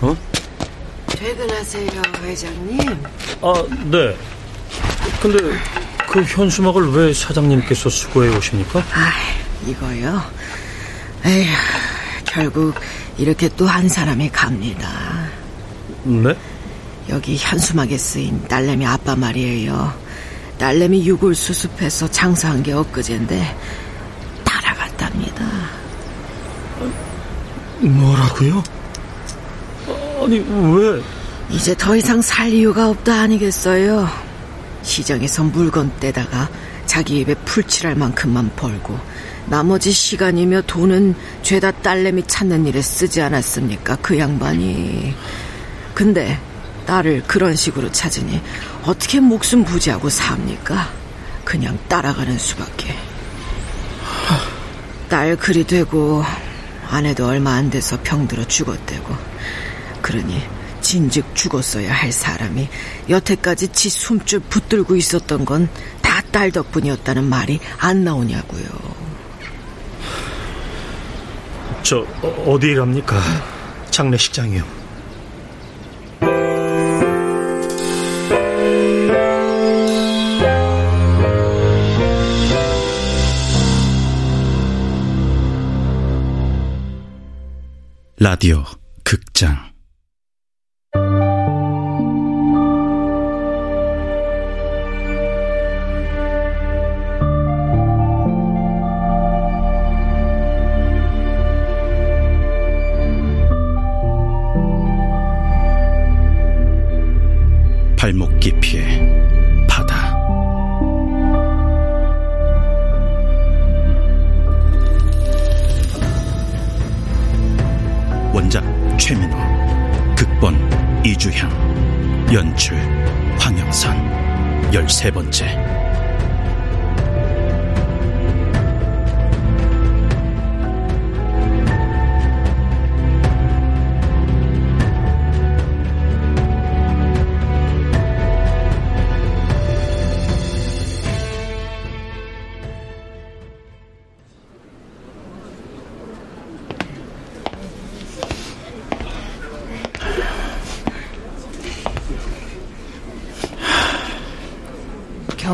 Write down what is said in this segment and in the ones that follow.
어? 퇴근하세요, 회장님. 아, 네. 근데 그 현수막을 왜 사장님께서 수거해 오십니까? 아, 이거요? 에휴, 결국 이렇게 또 한 사람이 갑니다. 네? 여기 현수막에 쓰인 딸내미 아빠 말이에요. 딸내미 유골 수습해서 장사한 게 엊그제인데 따라갔답니다. 뭐라고요? 아니 왜? 이제 더 이상 살 이유가 없다 아니겠어요? 시장에서 물건 떼다가 자기 입에 풀칠할 만큼만 벌고 나머지 시간이며 돈은 죄다 딸내미 찾는 일에 쓰지 않았습니까? 그 양반이. 근데 딸을 그런 식으로 찾으니 어떻게 목숨 부지하고 삽니까? 그냥 따라가는 수밖에. 딸 그리 되고 아내도 얼마 안 돼서 병들어 죽었대고. 그러니 진즉 죽었어야 할 사람이 여태까지 지 숨줄 붙들고 있었던 건 다 딸 덕분이었다는 말이 안 나오냐고요. 저 어, 디 갑니까? 장례식장이요. 라디오 극장 발목 깊이의 바다. 원작 최민호 극본 이주향 연출 황영선. 열세 번째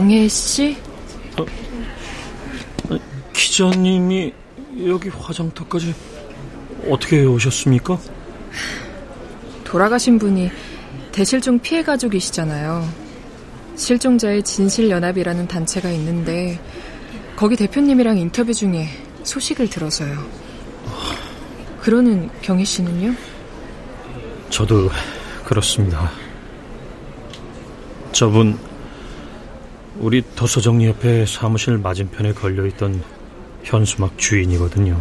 경혜 씨? 어, 기자님이 여기 화장터까지 어떻게 오셨습니까? 돌아가신 분이 대실종 피해 가족이시잖아요. 실종자의 진실연합이라는 단체가 있는데 거기 대표님이랑 인터뷰 중에 소식을 들어서요. 그러는 경희 씨는요? 저도 그렇습니다. 저분 우리 도서정리 옆에 사무실 맞은편에 걸려있던 현수막 주인이거든요.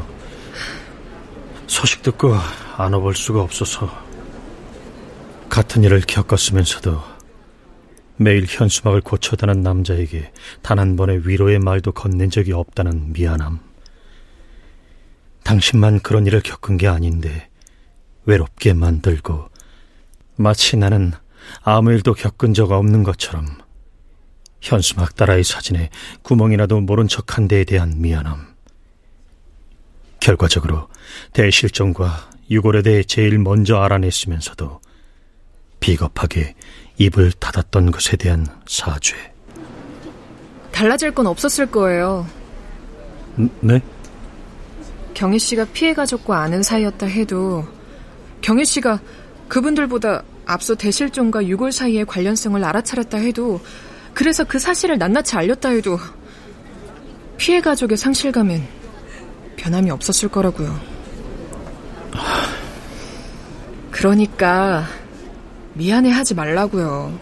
소식 듣고 안아볼 수가 없어서 같은 일을 겪었으면서도 매일 현수막을 고쳐다는 남자에게 단 한 번의 위로의 말도 건넨 적이 없다는 미안함. 당신만 그런 일을 겪은 게 아닌데 외롭게 만들고 마치 나는 아무 일도 겪은 적 없는 것처럼 현수막 따라의 사진에 구멍이라도 모른 척한 데에 대한 미안함. 결과적으로 대실종과 유골에 대해 제일 먼저 알아냈으면서도 비겁하게 입을 닫았던 것에 대한 사죄. 달라질 건 없었을 거예요. 네? 경희 씨가 피해 가족과 아는 사이였다 해도 경희 씨가 그분들보다 앞서 대실종과 유골 사이의 관련성을 알아차렸다 해도 그래서 그 사실을 낱낱이 알렸다 해도 피해 가족의 상실감엔 변함이 없었을 거라고요. 그러니까 미안해 하지 말라고요.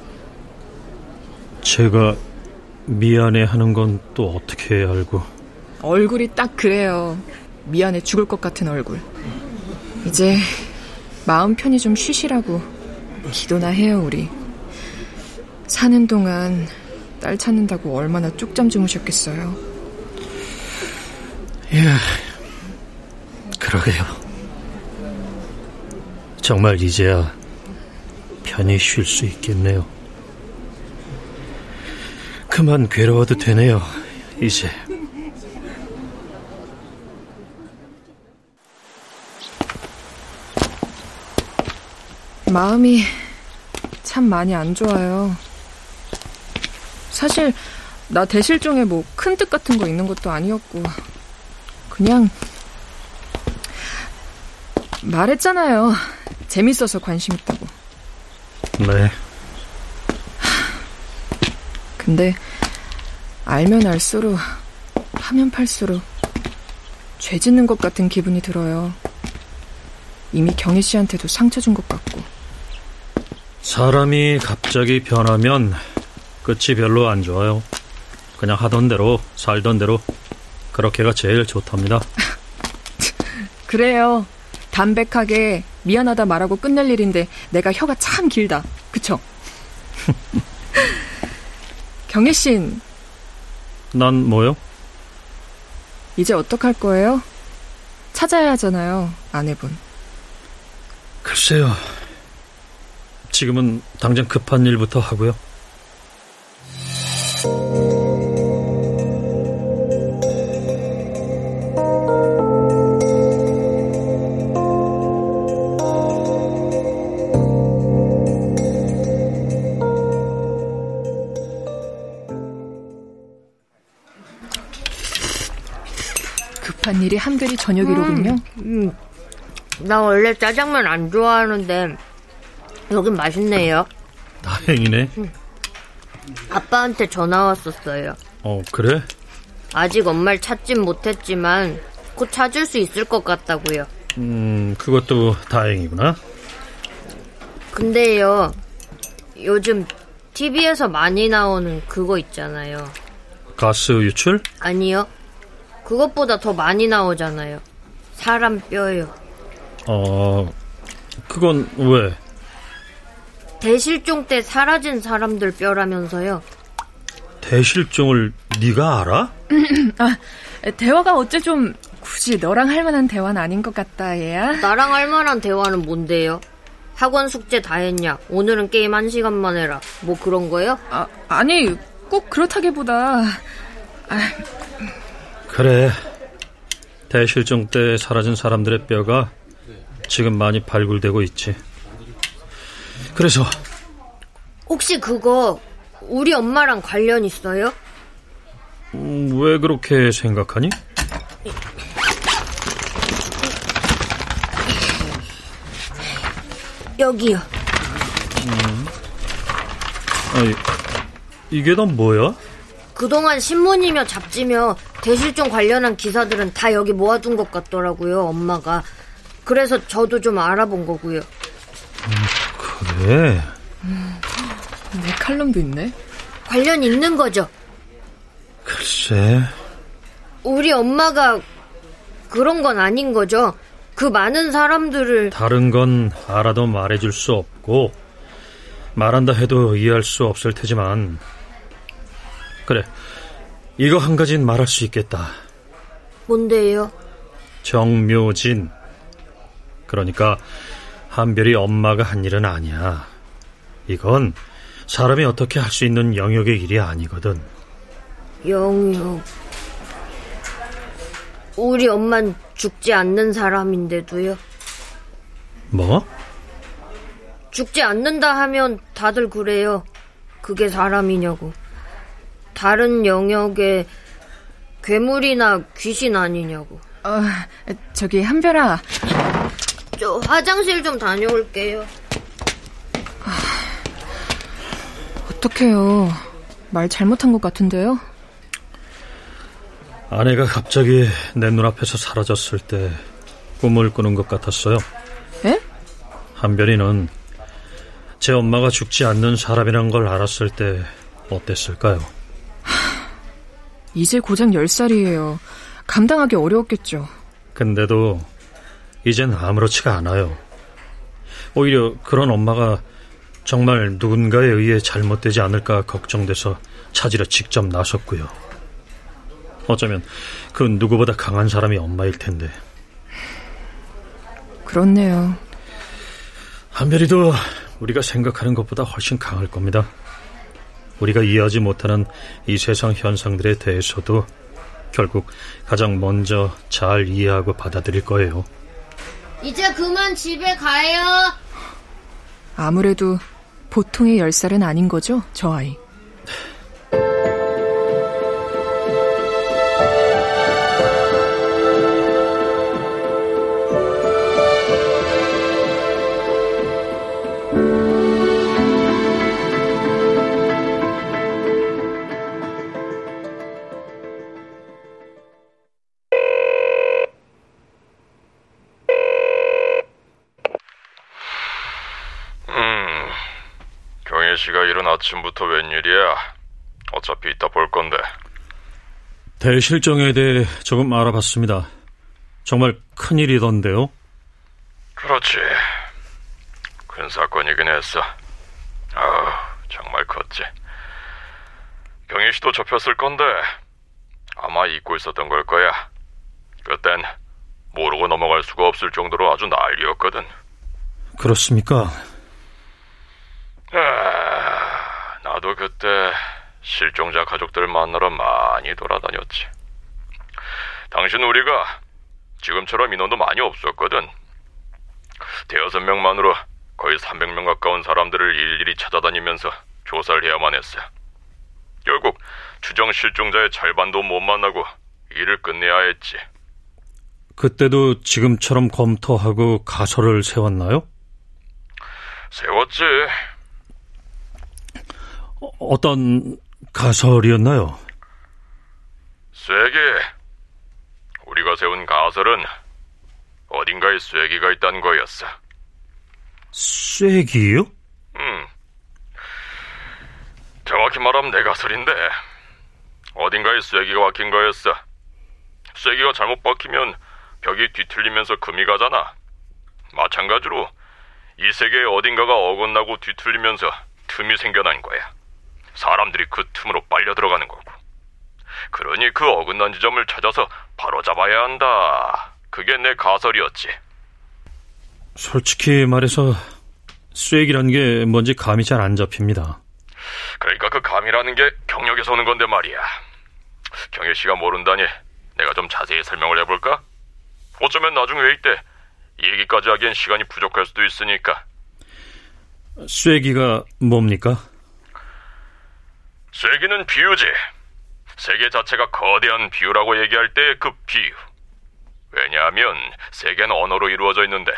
제가 미안해 하는 건 또 어떻게 알고? 얼굴이 딱 그래요. 미안해 죽을 것 같은 얼굴. 이제 마음 편히 좀 쉬시라고 기도나 해요, 우리. 사는 동안 딸 찾는다고 얼마나 쪽잠 주무셨겠어요? 예, 그러게요. 정말 이제야 편히 쉴 수 있겠네요. 그만 괴로워도 되네요, 이제. 마음이 참 많이 안 좋아요. 사실 나 대실종에 뭐 큰 뜻 같은 거 있는 것도 아니었고 그냥 말했잖아요. 재밌어서 관심 있다고. 네. 근데 알면 알수록 하면 팔수록 죄 짓는 것 같은 기분이 들어요. 이미 경희 씨한테도 상처 준 것 같고. 사람이 갑자기 변하면 끝이 별로 안 좋아요. 그냥 하던 대로 살던 대로 그렇게가 제일 좋답니다. 그래요. 담백하게 미안하다 말하고 끝낼 일인데 내가 혀가 참 길다. 그쵸? 경혜 씨 난 뭐요? 이제 어떡할 거예요? 찾아야 하잖아요, 아내분. 글쎄요. 지금은 당장 급한 일부터 하고요. 급한 일이 한별이 저녁이로군요. 음, 나 원래 짜장면 안 좋아하는데 여긴 맛있네요. 다행이네. 아빠한테 전화 왔었어요. 어, 그래? 아직 엄마를 찾진 못했지만 곧 찾을 수 있을 것 같다고요. 음, 그것도 다행이구나. 근데요, 요즘 TV에서 많이 나오는 그거 있잖아요. 가스 유출? 아니요. 그것보다 더 많이 나오잖아요. 사람 뼈요. 어, 그건 왜? 대실종 때 사라진 사람들 뼈라면서요. 대실종을 네가 알아? 아, 대화가 어째 좀 굳이 너랑 할 만한 대화는 아닌 것 같다, 얘야. 나랑 할 만한 대화는 뭔데요? 학원 숙제 다 했냐? 오늘은 게임 한 시간만 해라. 뭐 그런 거요? 아, 아니, 꼭 그렇다기보다. 아, 그래. 대실종 때 사라진 사람들의 뼈가 지금 많이 발굴되고 있지. 그래서 혹시 그거 우리 엄마랑 관련 있어요? 음, 왜 그렇게 생각하니? 여기요. 아니, 이게 다 뭐야? 그동안 신문이며 잡지며 대실종 관련한 기사들은 다 여기 모아둔 것 같더라고요, 엄마가. 그래서 저도 좀 알아본 거고요. 그래. 내 칼럼도 있네. 관련 있는 거죠? 글쎄. 우리 엄마가 그런 건 아닌 거죠? 그 많은 사람들을 다른 건 알아도 말해줄 수 없고 말한다 해도 이해할 수 없을 테지만 그래 이거 한 가지는 말할 수 있겠다 뭔데요? 정묘진 그러니까 한별이 엄마가 한 일은 아니야 이건 사람이 어떻게 할 수 있는 영역의 일이 아니거든 영역. 우리 엄만 죽지 않는 사람인데도요. 뭐? 죽지 않는다 하면 다들 그래요. 그게 사람이냐고. 다른 영역에 괴물이나 귀신 아니냐고. 어, 저기, 한별아. 저 화장실 좀 다녀올게요. 어떡해요. 말 잘못한 것 같은데요? 아내가 갑자기 내 눈앞에서 사라졌을 때 꿈을 꾸는 것 같았어요 에? 한별이는 제 엄마가 죽지 않는 사람이란 걸 알았을 때 어땠을까요? 이제 고작 10살이에요. 감당하기 어려웠겠죠. 근데도 이젠 아무렇지가 않아요. 오히려 그런 엄마가 정말 누군가에 의해 잘못되지 않을까 걱정돼서 찾으러 직접 나섰고요. 어쩌면 그 누구보다 강한 사람이 엄마일 텐데. 그렇네요. 한별이도 우리가 생각하는 것보다 훨씬 강할 겁니다. 우리가 이해하지 못하는 이 세상 현상들에 대해서도 결국 가장 먼저 잘 이해하고 받아들일 거예요. 이제 그만 집에 가요. 아무래도 보통의 열살은 아닌 거죠, 저 아이. 씨가 이른 아침부터 웬일이야? 어차피 이따 볼 건데. 대실정에 대해 조금 알아봤습니다. 정말 큰일이던데요? 그렇지. 큰 사건이긴 했어. 아우, 정말 컸지. 경희 씨도 접혔을 건데 아마 잊고 있었던 걸 거야. 그땐 모르고 넘어갈 수가 없을 정도로 아주 난리였거든. 그렇습니까? 아, 나도 그때 실종자 가족들 만나러 많이 돌아다녔지. 당신 우리가 지금처럼 인원도 많이 없었거든. 대여섯 명만으로 거의 300명 가까운 사람들을 일일이 찾아다니면서 조사를 해야만 했어. 결국 추정 실종자의 절반도 못 만나고 일을 끝내야 했지. 그때도 지금처럼 검토하고 가설을 세웠나요? 세웠지. 어떤 가설이었나요? 쐐기. 우리가 세운 가설은 어딘가에 쐐기가 있다는 거였어. 쐐기요? 음. 정확히 말하면 내 가설인데 어딘가에 쐐기가 박힌 거였어. 쐐기가 잘못 박히면 벽이 뒤틀리면서 금이 가잖아. 마찬가지로 이 세계의 어딘가가 어긋나고 뒤틀리면서 틈이 생겨난 거야. 사람들이 그 틈으로 빨려 들어가는 거고. 그러니 그 어긋난 지점을 찾아서 바로 잡아야 한다. 그게 내 가설이었지. 솔직히 말해서 쐐기란 게 뭔지 감이 잘 안 잡힙니다. 그러니까 그 감이라는 게 경력에서 오는 건데 말이야. 경혜 씨가 모른다니 내가 좀 자세히 설명을 해볼까? 어쩌면 나중 회의 때이 얘기까지 하기엔 시간이 부족할 수도 있으니까. 쐐기가 뭡니까? 쐐기는 비유지. 세계 자체가 거대한 비유라고 얘기할 때 그 비유. 왜냐하면 세계는 언어로 이루어져 있는데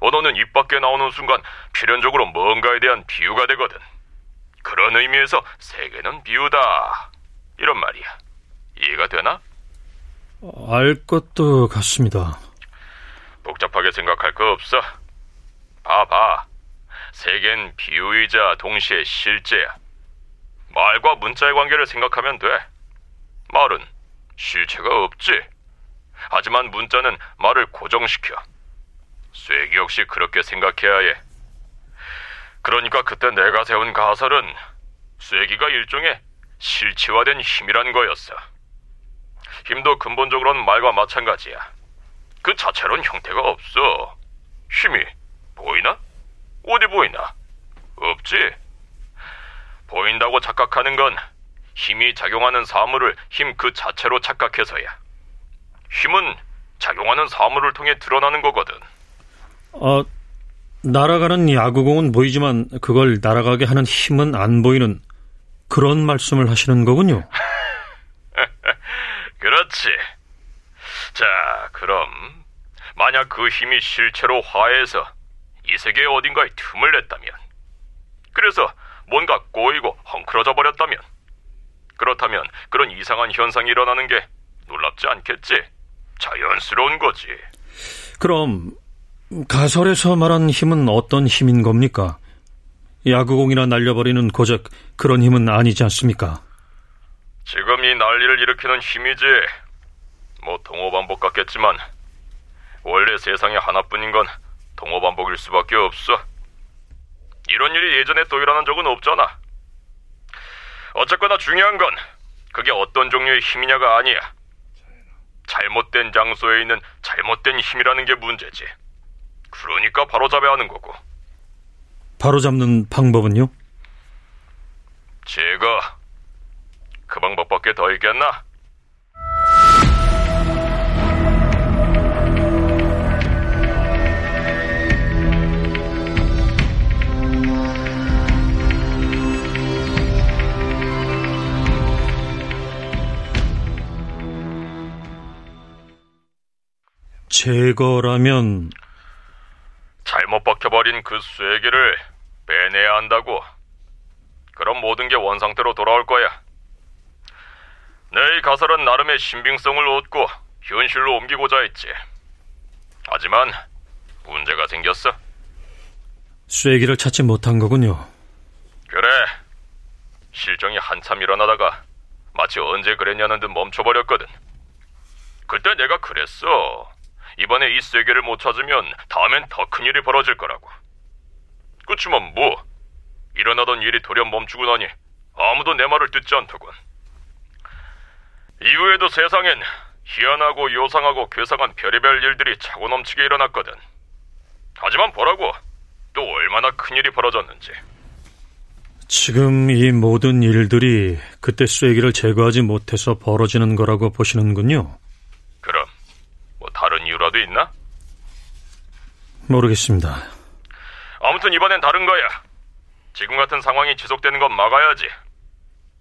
언어는 입 밖에 나오는 순간 필연적으로 뭔가에 대한 비유가 되거든. 그런 의미에서 세계는 비유다. 이런 말이야. 이해가 되나? 알 것도 같습니다. 복잡하게 생각할 거 없어. 봐봐. 세계는 비유이자 동시에 실제야. 말과 문자의 관계를 생각하면 돼. 말은 실체가 없지. 하지만 문자는 말을 고정시켜. 쐐기 역시 그렇게 생각해야 해. 그러니까 그때 내가 세운 가설은 쐐기가 일종의 실체화된 힘이란 거였어. 힘도 근본적으로는 말과 마찬가지야. 그 자체로는 형태가 없어. 힘이 보이나? 어디 보이나? 없지. 보인다고 착각하는 건 힘이 작용하는 사물을 힘 그 자체로 착각해서야. 힘은 작용하는 사물을 통해 드러나는 거거든. 어, 날아가는 야구공은 보이지만 그걸 날아가게 하는 힘은 안 보이는 그런 말씀을 하시는 거군요. 그렇지. 자, 그럼 만약 그 힘이 실체로 화해해서 이 세계 어딘가에 틈을 냈다면 그래서 뭔가 꼬이고 헝클어져 버렸다면 그렇다면 그런 이상한 현상이 일어나는 게 놀랍지 않겠지? 자연스러운 거지. 그럼 가설에서 말한 힘은 어떤 힘인 겁니까? 야구공이나 날려버리는 고작 그런 힘은 아니지 않습니까? 지금 이 난리를 일으키는 힘이지. 뭐 동호반복 같겠지만 원래 세상에 하나뿐인 건 동호반복일 수밖에 없어. 이런 일이 예전에 또 일어난 적은 없잖아. 어쨌거나 중요한 건 그게 어떤 종류의 힘이냐가 아니야. 잘못된 장소에 있는 잘못된 힘이라는 게 문제지. 그러니까 바로 잡아야 하는 거고. 바로 잡는 방법은요? 제거. 그 방법밖에 더 있겠나? 제거라면 잘못 박혀버린 그 쐐기를 빼내야 한다고. 그럼 모든 게 원상태로 돌아올 거야. 내 이 가설은 나름의 신빙성을 얻고 현실로 옮기고자 했지. 하지만 문제가 생겼어. 쐐기를 찾지 못한 거군요. 그래. 실정이 한참 일어나다가 마치 언제 그랬냐는 듯 멈춰버렸거든. 그때 내가 그랬어. 이번에 이 쐐기를 못 찾으면 다음엔 더 큰 일이 벌어질 거라고. 그치만 뭐 일어나던 일이 돌연 멈추고 나니 아무도 내 말을 듣지 않더군. 이후에도 세상엔 희한하고 요상하고 괴상한 별의별 일들이 차고 넘치게 일어났거든. 하지만 보라고 또 얼마나 큰 일이 벌어졌는지. 지금 이 모든 일들이 그때 쐐기를 제거하지 못해서 벌어지는 거라고 보시는군요. 뭐 이유라도 있나? 모르겠습니다. 아무튼 이번엔 다른 거야. 지금 같은 상황이 지속되는 건 막아야지.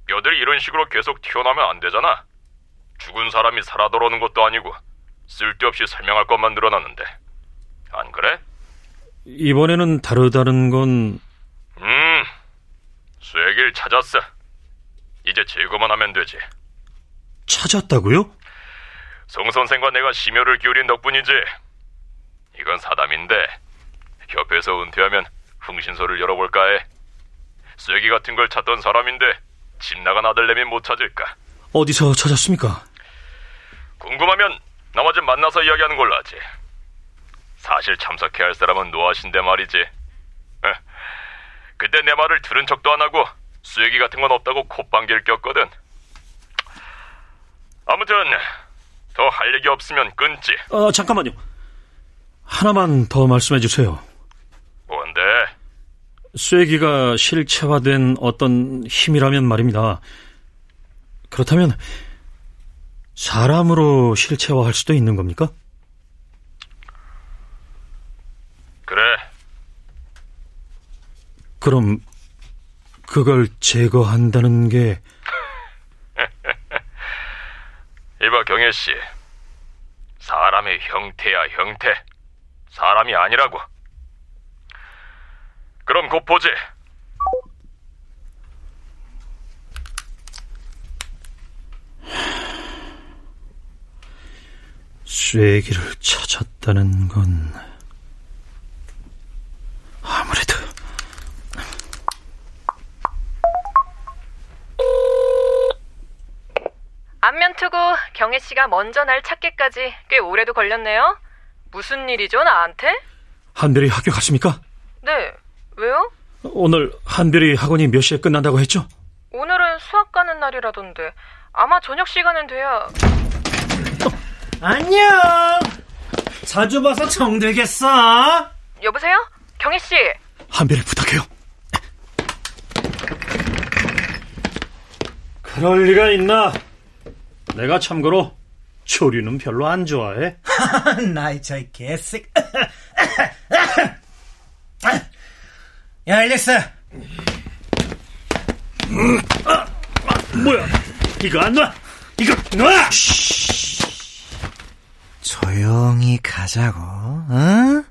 뼈들이 이런 식으로 계속 튀어나오면 안 되잖아. 죽은 사람이 살아 돌아오는 것도 아니고 쓸데없이 설명할 것만 늘어났는데. 안 그래? 이번에는 다르다는 건 음, 쐐기를 찾았어. 이제 제거만 하면 되지. 찾았다고요? 송 선생과 내가 심혈을 기울인 덕분이지. 이건 사담인데 협회에서 은퇴하면 흥신소를 열어볼까 해. 쐐기 같은 걸 찾던 사람인데 집 나간 아들내미 못 찾을까. 어디서 찾았습니까? 궁금하면 나머지 만나서 이야기하는 걸로 하지. 사실 참석해야 할 사람은 노하신데 말이지. 에, 그때 내 말을 들은 척도 안 하고 쐐기 같은 건 없다고 콧방귀를 꼈거든. 아무튼 더 할 얘기 없으면 끊지. 아, 잠깐만요. 하나만 더 말씀해 주세요. 뭔데? 쐐기가 실체화된 어떤 힘이라면 말입니다. 그렇다면 사람으로 실체화할 수도 있는 겁니까? 그래. 그럼 그걸 제거한다는 게 경혜 씨. 사람의 형태야 형태. 사람이 아니라고. 그럼 곧 보지. 쐐기를 찾았다는 건 아무래도 안면 투고 경혜 씨가 먼저 날 찾기까지 꽤 오래도 걸렸네요. 무슨 일이죠, 나한테? 한별이 학교 갔습니까? 네. 왜요? 오늘 한별이 학원이 몇 시에 끝난다고 했죠? 오늘은 수학 가는 날이라던데 아마 저녁 시간은 돼야 안녕. 자주 봐서 정들겠어. 여보세요? 경혜 씨. 한별이 부탁해요. 그럴 리가 있나? 내가 참고로 조류는 별로 안 좋아해. 나이 저이 개새끼. 야, 알렉스. 뭐야? 이거 안 놔? 이거 놔! 조용히 가자고, 응?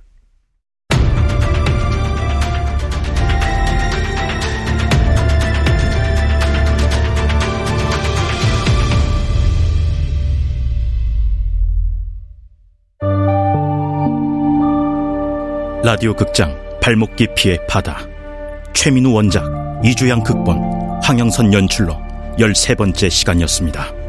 라디오 극장 발목 깊이의 바다 최민우 원작 이주양 극본 황영선 연출로 13번째 시간이었습니다.